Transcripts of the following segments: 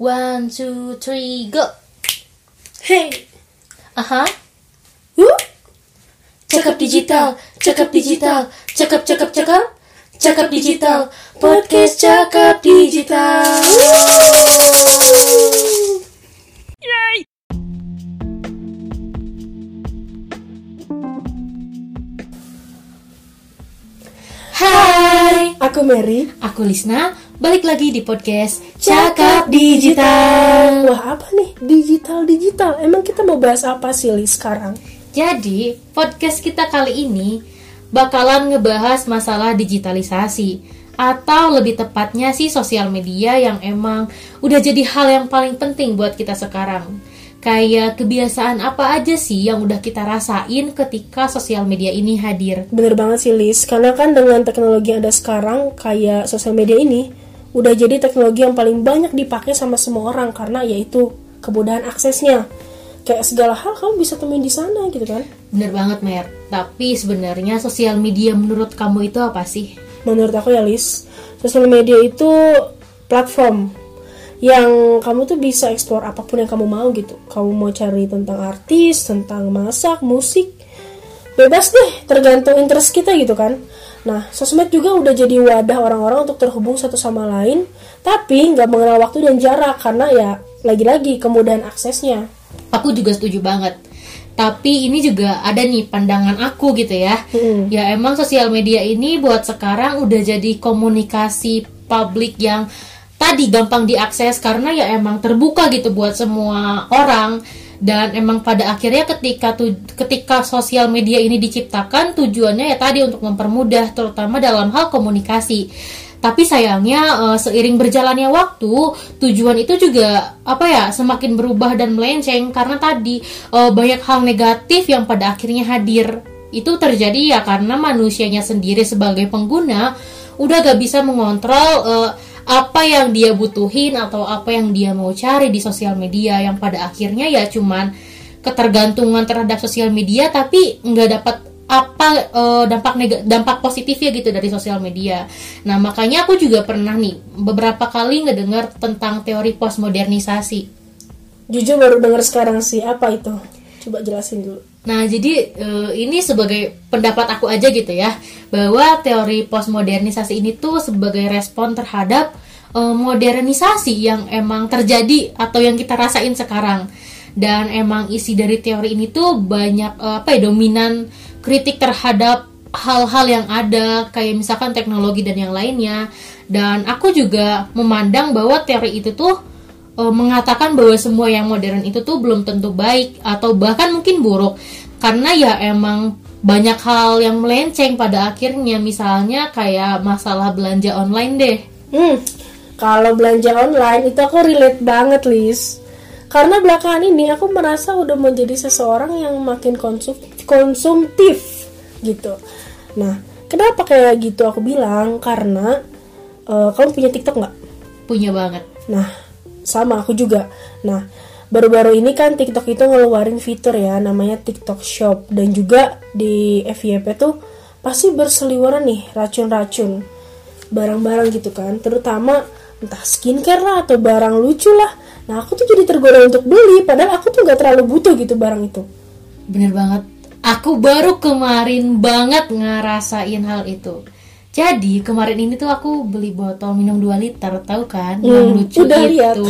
One, two, three, go. Hey, Aha. huh? Cakap digital, cakap digital, cakap cakap cakap, cakap digital, podcast cakap digital. Hai, Aku Mary. aku Lisna, balik lagi di podcast Cakap Digital. Wah apa nih? Digital digital. Emang kita mau bahas apa sih Li sekarang? Jadi, podcast kita kali ini bakalan ngebahas masalah digitalisasi atau lebih tepatnya sih sosial media yang emang udah jadi hal yang paling penting buat kita sekarang. Kayak kebiasaan apa aja sih yang udah kita rasain ketika sosial media ini hadir? Bener banget sih Lis. Karena kan dengan teknologi yang ada sekarang kayak sosial media ini udah jadi teknologi yang paling banyak dipakai sama semua orang karena yaitu kemudahan aksesnya. Kayak segala hal kamu bisa temuin di sana gitu kan. Bener banget, Mer. Tapi sebenarnya sosial media menurut kamu itu apa sih? Menurut aku ya Lis, sosial media itu platform yang kamu tuh bisa eksplor apa pun yang kamu mau gitu. Kamu mau cari tentang artis, tentang masak, musik, bebas deh, tergantung interest kita gitu kan. Nah, sosmed juga udah jadi wadah orang-orang untuk terhubung satu sama lain, tapi nggak mengenal waktu dan jarak karena ya lagi-lagi kemudahan aksesnya. Aku juga setuju banget. Tapi ini juga ada nih pandangan aku gitu ya. Hmm. Ya emang sosial media ini buat sekarang udah jadi komunikasi publik yang tadi gampang diakses karena ya emang terbuka gitu buat semua orang dan emang pada akhirnya ketika tu, ketika sosial media ini diciptakan tujuannya ya tadi untuk mempermudah terutama dalam hal komunikasi. Tapi sayangnya eh, seiring berjalannya waktu, tujuan itu juga apa ya semakin berubah dan melenceng karena tadi eh, banyak hal negatif yang pada akhirnya hadir. Itu terjadi ya karena manusianya sendiri sebagai pengguna udah gak bisa mengontrol eh, apa yang dia butuhin atau apa yang dia mau cari di sosial media yang pada akhirnya ya cuman ketergantungan terhadap sosial media tapi nggak dapat apa eh, dampak neg- dampak positifnya gitu dari sosial media. Nah makanya aku juga pernah nih beberapa kali ngedengar tentang teori postmodernisasi. Jujur baru dengar sekarang sih, apa itu? Coba jelasin dulu. Nah, jadi eh, ini sebagai pendapat aku aja gitu ya, bahwa teori postmodernisasi ini tuh sebagai respon terhadap eh, modernisasi yang emang terjadi atau yang kita rasain sekarang. Dan emang isi dari teori ini tuh banyak eh, apa ya dominan kritik terhadap hal-hal yang ada kayak misalkan teknologi dan yang lainnya. Dan aku juga memandang bahwa teori itu tuh eh, mengatakan bahwa semua yang modern itu tuh belum tentu baik atau bahkan mungkin buruk karena ya emang banyak hal yang melenceng pada akhirnya misalnya kayak masalah belanja online deh Hmm, kalau belanja online itu aku relate banget, Lis. Karena belakangan ini aku merasa udah menjadi seseorang yang makin konsum konsumtif gitu. Nah, kenapa kayak gitu aku bilang? Karena eh, kamu punya TikTok nggak? punya banget Nah, sama aku juga. Nah, baru-baru ini kan TikTok itu ngeluarin fitur ya namanya TikTok Shop dan juga di FYP tuh pasti berseliweran nih racun-racun barang-barang gitu kan, terutama entah skincare lah atau barang lucu lah. Nah, aku tuh jadi tergoda untuk beli padahal aku tuh nggak terlalu butuh gitu barang itu. bener banget aku baru kemarin banget ngerasain hal itu jadi kemarin ini tuh aku beli botol minum 2 liter tahu kan? Yang Hmm, lucu udah itu.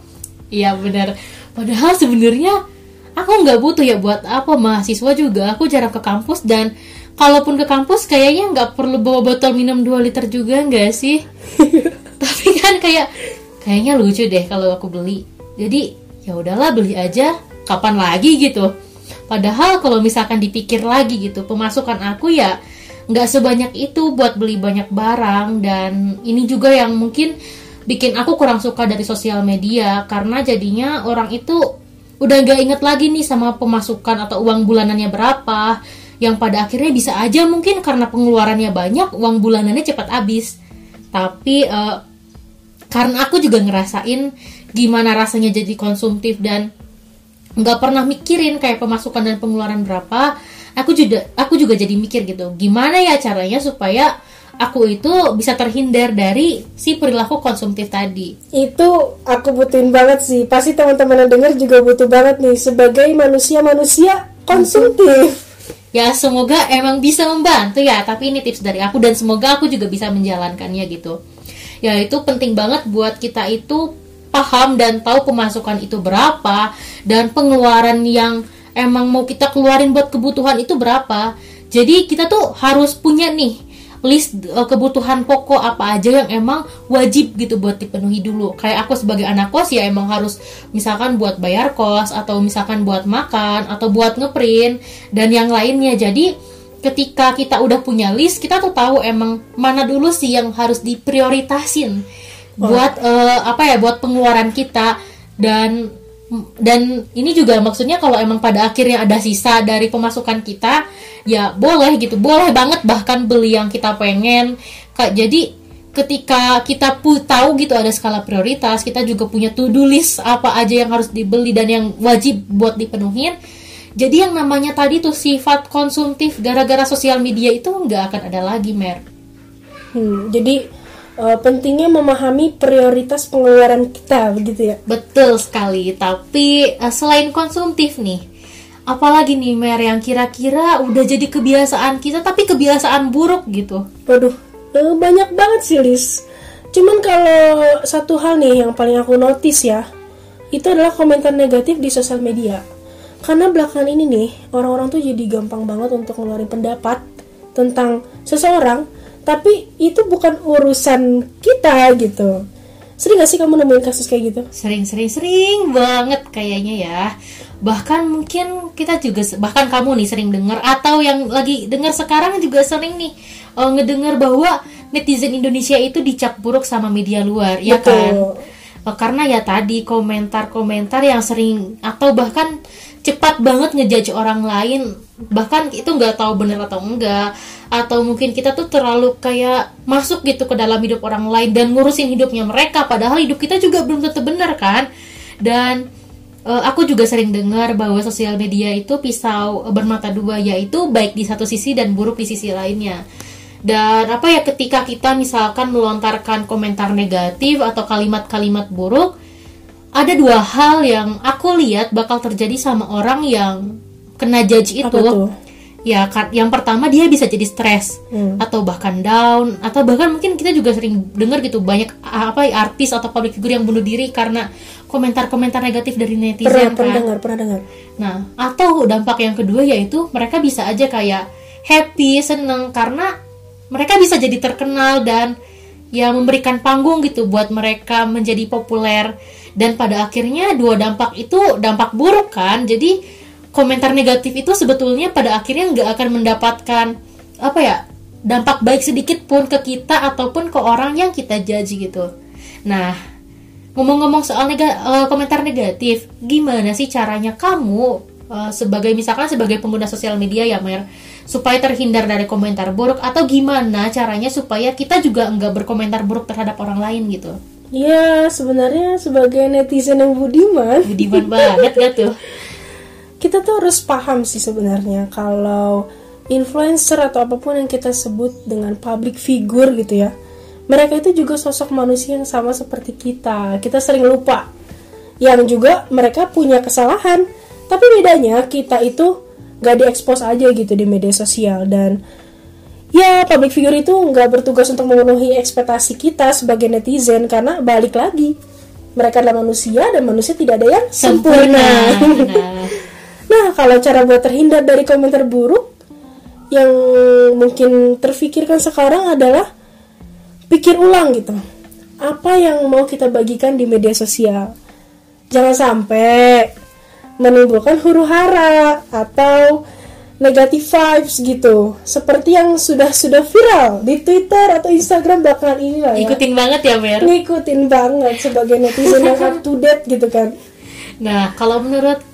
iya bener padahal sebenarnya aku nggak butuh ya buat apa mahasiswa juga. Aku jarang ke kampus dan kalaupun ke kampus kayaknya nggak perlu bawa botol minum 2 liter juga nggak sih? Tapi kan kayak kayaknya lucu deh kalau aku beli. Jadi ya udahlah beli aja. Kapan lagi gitu? Padahal kalau misalkan dipikir lagi gitu pemasukan aku ya nggak sebanyak itu buat beli banyak barang dan ini juga yang mungkin bikin aku kurang suka dari sosial media karena jadinya orang itu udah nggak inget lagi nih sama pemasukan atau uang bulanannya berapa yang pada akhirnya bisa aja mungkin karena pengeluarannya banyak uang bulanannya cepat habis. Tapi eh, karena aku juga ngerasain gimana rasanya jadi konsumtif dan nggak pernah mikirin kayak pemasukan dan pengeluaran berapa aku juga aku juga jadi mikir gitu gimana ya caranya supaya aku itu bisa terhindar dari si perilaku konsumtif tadi. Itu aku butuhin banget sih. Pasti teman-teman yang dengar juga butuh banget nih sebagai manusia-manusia konsumtif. Ya semoga emang bisa membantu ya. Tapi ini tips dari aku dan semoga aku juga bisa menjalankannya gitu. Ya itu penting banget buat kita itu paham dan tahu pemasukan itu berapa dan pengeluaran yang emang mau kita keluarin buat kebutuhan itu berapa. Jadi kita tuh harus punya nih list uh, kebutuhan pokok apa aja yang emang wajib gitu buat dipenuhi dulu. Kayak aku sebagai anak kos ya emang harus misalkan buat bayar kos atau misalkan buat makan atau buat ngeprint dan yang lainnya. Jadi ketika kita udah punya list, kita tuh tahu emang mana dulu sih yang harus diprioritasin buat uh, apa ya buat pengeluaran kita dan dan ini juga maksudnya kalau emang pada akhirnya ada sisa dari pemasukan kita ya boleh gitu. Boleh banget bahkan beli yang kita pengen. Kak jadi ketika kita pu tahu gitu ada skala prioritas kita juga punya to do list apa aja yang harus dibeli dan yang wajib buat dipenuhin. Jadi yang namanya tadi tuh sifat konsumtif gara-gara sosial media itu nggak akan ada lagi mer. Hmm, jadi uh, pentingnya memahami prioritas pengeluaran kita begitu ya. Betul sekali tapi uh, selain konsumtif nih apalagi nih Mer yang kira-kira udah jadi kebiasaan kita tapi kebiasaan buruk gitu? Waduh uh, banyak banget sih Lis cuman kalau satu hal nih yang paling aku notice ya itu adalah komentar negatif di sosial media. Karena belakangan ini nih orang-orang tuh jadi gampang banget untuk ngeluarin pendapat tentang seseorang tapi itu bukan urusan kita gitu. Sering gak sih kamu nemuin kasus kayak gitu? Sering sering sering banget kayaknya ya. Bahkan mungkin kita juga bahkan kamu nih sering dengar atau yang lagi dengar sekarang juga sering nih uh, ngedengar bahwa netizen Indonesia itu dicap buruk sama media luar ya kan? Uh, karena ya tadi komentar-komentar yang sering atau bahkan cepat banget ngejudge orang lain bahkan itu nggak tahu benar atau enggak atau mungkin kita tuh terlalu kayak masuk gitu ke dalam hidup orang lain dan ngurusin hidupnya mereka padahal hidup kita juga belum tentu benar kan? Dan uh, aku juga sering dengar bahwa sosial media itu pisau bermata dua yaitu baik di satu sisi dan buruk di sisi lainnya. Dan apa ya ketika kita misalkan melontarkan komentar negatif atau kalimat-kalimat buruk ada dua hal yang aku lihat bakal terjadi sama orang yang kena judge itu ya yang pertama dia bisa jadi stres hmm. atau bahkan down atau bahkan mungkin kita juga sering dengar gitu banyak apa artis atau public figure yang bunuh diri karena komentar-komentar negatif dari netizen pernah, kan. pernah dengar pernah dengar. Nah atau dampak yang kedua yaitu mereka bisa aja kayak happy seneng karena mereka bisa jadi terkenal dan ya memberikan panggung gitu buat mereka menjadi populer. Dan pada akhirnya dua dampak itu dampak buruk kan. Jadi komentar negatif itu sebetulnya pada akhirnya nggak akan mendapatkan apa ya dampak baik sedikit pun ke kita ataupun ke orang yang kita judge gitu. Nah, ngomong-ngomong soal nega, uh, komentar negatif, gimana sih caranya kamu uh, sebagai misalkan sebagai pengguna sosial media ya Mer supaya terhindar dari komentar buruk atau gimana caranya supaya kita juga nggak berkomentar buruk terhadap orang lain gitu? Ya sebenarnya sebagai netizen yang budiman. Budiman banget gak tuh? kita tuh harus paham sih sebenarnya kalau influencer atau apa pun yang kita sebut dengan public figure gitu ya mereka itu juga sosok manusia yang sama seperti kita. Kita sering lupa yang juga mereka punya kesalahan. Tapi bedanya kita itu gak diekspos aja gitu di media sosial. Dan ya public figure itu nggak bertugas untuk memenuhi ekspektasi kita sebagai netizen karena balik lagi mereka adalah manusia dan manusia tidak ada yang sempurna, sempurna. Nah, kalau cara buat terhindar dari komentar buruk yang mungkin terfikirkan sekarang adalah pikir ulang gitu. Apa yang mau kita bagikan di media sosial? Jangan sampai menimbulkan huru hara atau negatif vibes gitu seperti yang sudah sudah viral di Twitter atau Instagram belakangan ini lah ya ikutin banget ya Mer ngikutin banget sebagai netizen yang up to date gitu kan nah kalau menurut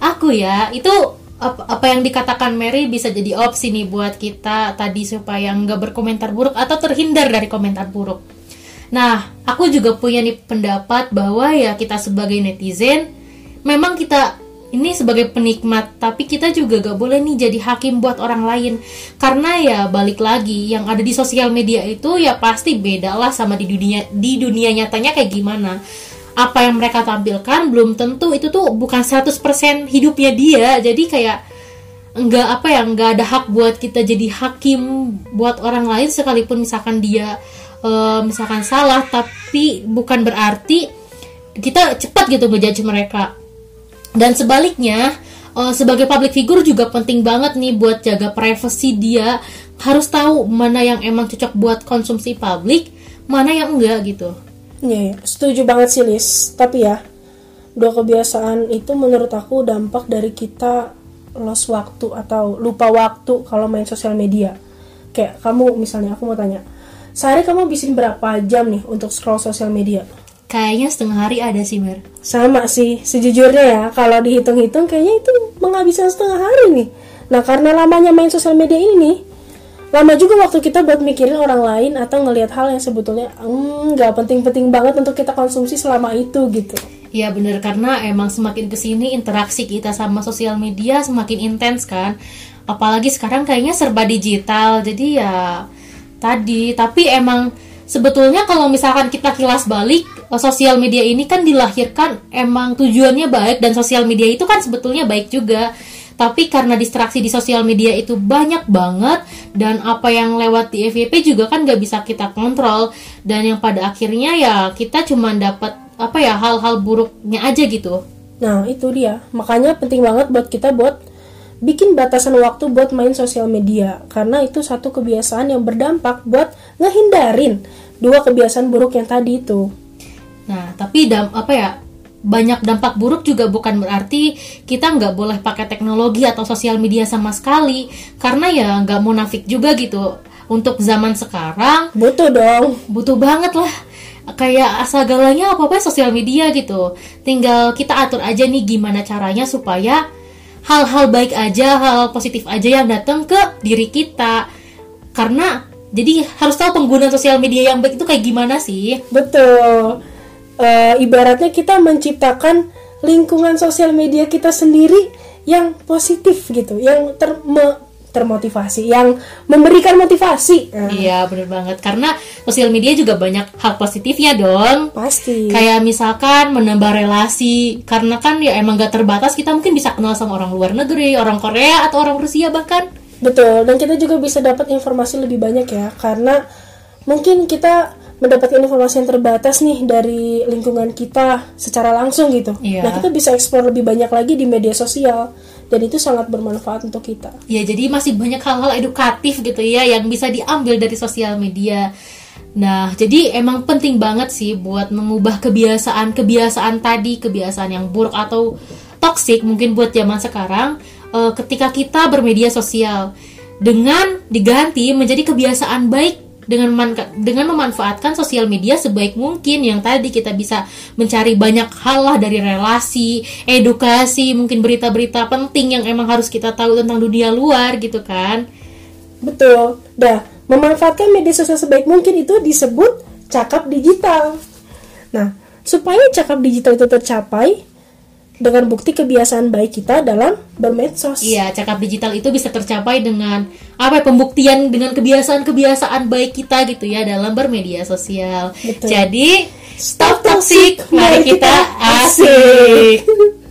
aku ya itu apa, apa yang dikatakan Mary bisa jadi opsi nih buat kita tadi supaya nggak berkomentar buruk atau terhindar dari komentar buruk. Nah, aku juga punya nih pendapat bahwa ya kita sebagai netizen memang kita ini sebagai penikmat tapi kita juga gak boleh nih jadi hakim buat orang lain karena ya balik lagi yang ada di sosial media itu ya pasti beda lah sama di dunia di dunia nyatanya kayak gimana apa yang mereka tampilkan belum tentu itu tuh bukan 100% hidupnya dia. Jadi kayak nggak apa ya nggak ada hak buat kita jadi hakim buat orang lain sekalipun misalkan dia uh, misalkan salah tapi bukan berarti kita cepat gitu ngejudge mereka. Dan sebaliknya uh, sebagai public figure juga penting banget nih buat jaga privasi dia. Harus tahu mana yang emang cocok buat konsumsi publik mana yang enggak gitu Iya, ya, setuju banget sih Lis. Tapi ya dua kebiasaan itu menurut aku dampak dari kita lost waktu atau lupa waktu kalau main sosial media. Kayak kamu misalnya aku mau tanya sehari kamu bisin berapa jam nih untuk scroll sosial media? Kayaknya setengah hari ada sih Mer. Sama sih sejujurnya ya. Kalau dihitung-hitung kayaknya itu menghabiskan setengah hari nih. Nah karena lamanya main sosial media ini nih lama juga waktu kita buat mikirin orang lain atau ngelihat hal yang sebetulnya hmm, nggak mm, penting-penting banget untuk kita konsumsi selama itu gitu. Iya bener karena emang semakin ke sini interaksi kita sama sosial media semakin intens kan. Apalagi sekarang kayaknya serba digital jadi ya tadi. Tapi emang sebetulnya kalau misalkan kita kilas balik eh, sosial media ini kan dilahirkan emang tujuannya baik dan sosial media itu kan sebetulnya baik juga tapi karena distraksi di sosial media itu banyak banget dan apa yang lewat di FYP juga kan gak bisa kita kontrol. Dan yang pada akhirnya ya kita cuma dapat apa ya hal-hal buruknya aja gitu. Nah itu dia. Makanya penting banget buat kita buat bikin batasan waktu buat main sosial media. Karena itu satu kebiasaan yang berdampak buat ngehindarin dua kebiasaan buruk yang tadi itu. Nah, tapi dam apa ya banyak dampak buruk juga bukan berarti kita nggak boleh pakai teknologi atau sosial media sama sekali. Karena ya nggak munafik juga gitu. Untuk zaman sekarang butuh dong. butuh banget lah. Kayak asal galanya apa apa sosial media gitu. Tinggal kita atur aja nih gimana caranya supaya hal-hal baik aja hal, -hal positif aja yang datang ke diri kita. Karena jadi harus tahu penggunaan sosial media yang baik itu kayak gimana sih? Betul uh, ibaratnya kita menciptakan lingkungan sosial media kita sendiri yang positif gitu yang ter termotivasi yang memberikan motivasi. Iya bener banget. Karena sosial media juga banyak hal positifnya dong. Pasti. Kayak misalkan menambah relasi. Karena kan ya emang gak terbatas kita mungkin bisa kenal sama orang luar negeri orang Korea atau orang Rusia bahkan. Betul. Dan kita juga bisa dapat informasi lebih banyak ya. Karena mungkin kita mendapatkan informasi yang terbatas nih dari lingkungan kita secara langsung gitu. Iya. Nah kita bisa eksplor lebih banyak lagi di media sosial dan itu sangat bermanfaat untuk kita. Ya, jadi masih banyak hal-hal edukatif gitu ya yang bisa diambil dari sosial media. Nah, jadi emang penting banget sih buat mengubah kebiasaan-kebiasaan tadi, kebiasaan yang buruk atau toksik mungkin buat zaman sekarang uh, ketika kita bermedia sosial dengan diganti menjadi kebiasaan baik dengan dengan memanfaatkan sosial media sebaik mungkin yang tadi kita bisa mencari banyak hal lah dari relasi, edukasi, mungkin berita-berita penting yang emang harus kita tahu tentang dunia luar gitu kan. Betul. Dah, memanfaatkan media sosial sebaik mungkin itu disebut cakap digital. Nah, supaya cakap digital itu tercapai, dengan bukti kebiasaan baik kita dalam bermedsos. Iya, cakap digital itu bisa tercapai dengan apa ya, pembuktian dengan kebiasaan-kebiasaan baik kita gitu ya dalam bermedia sosial. Betul. Jadi stop toxic, mari kita asik.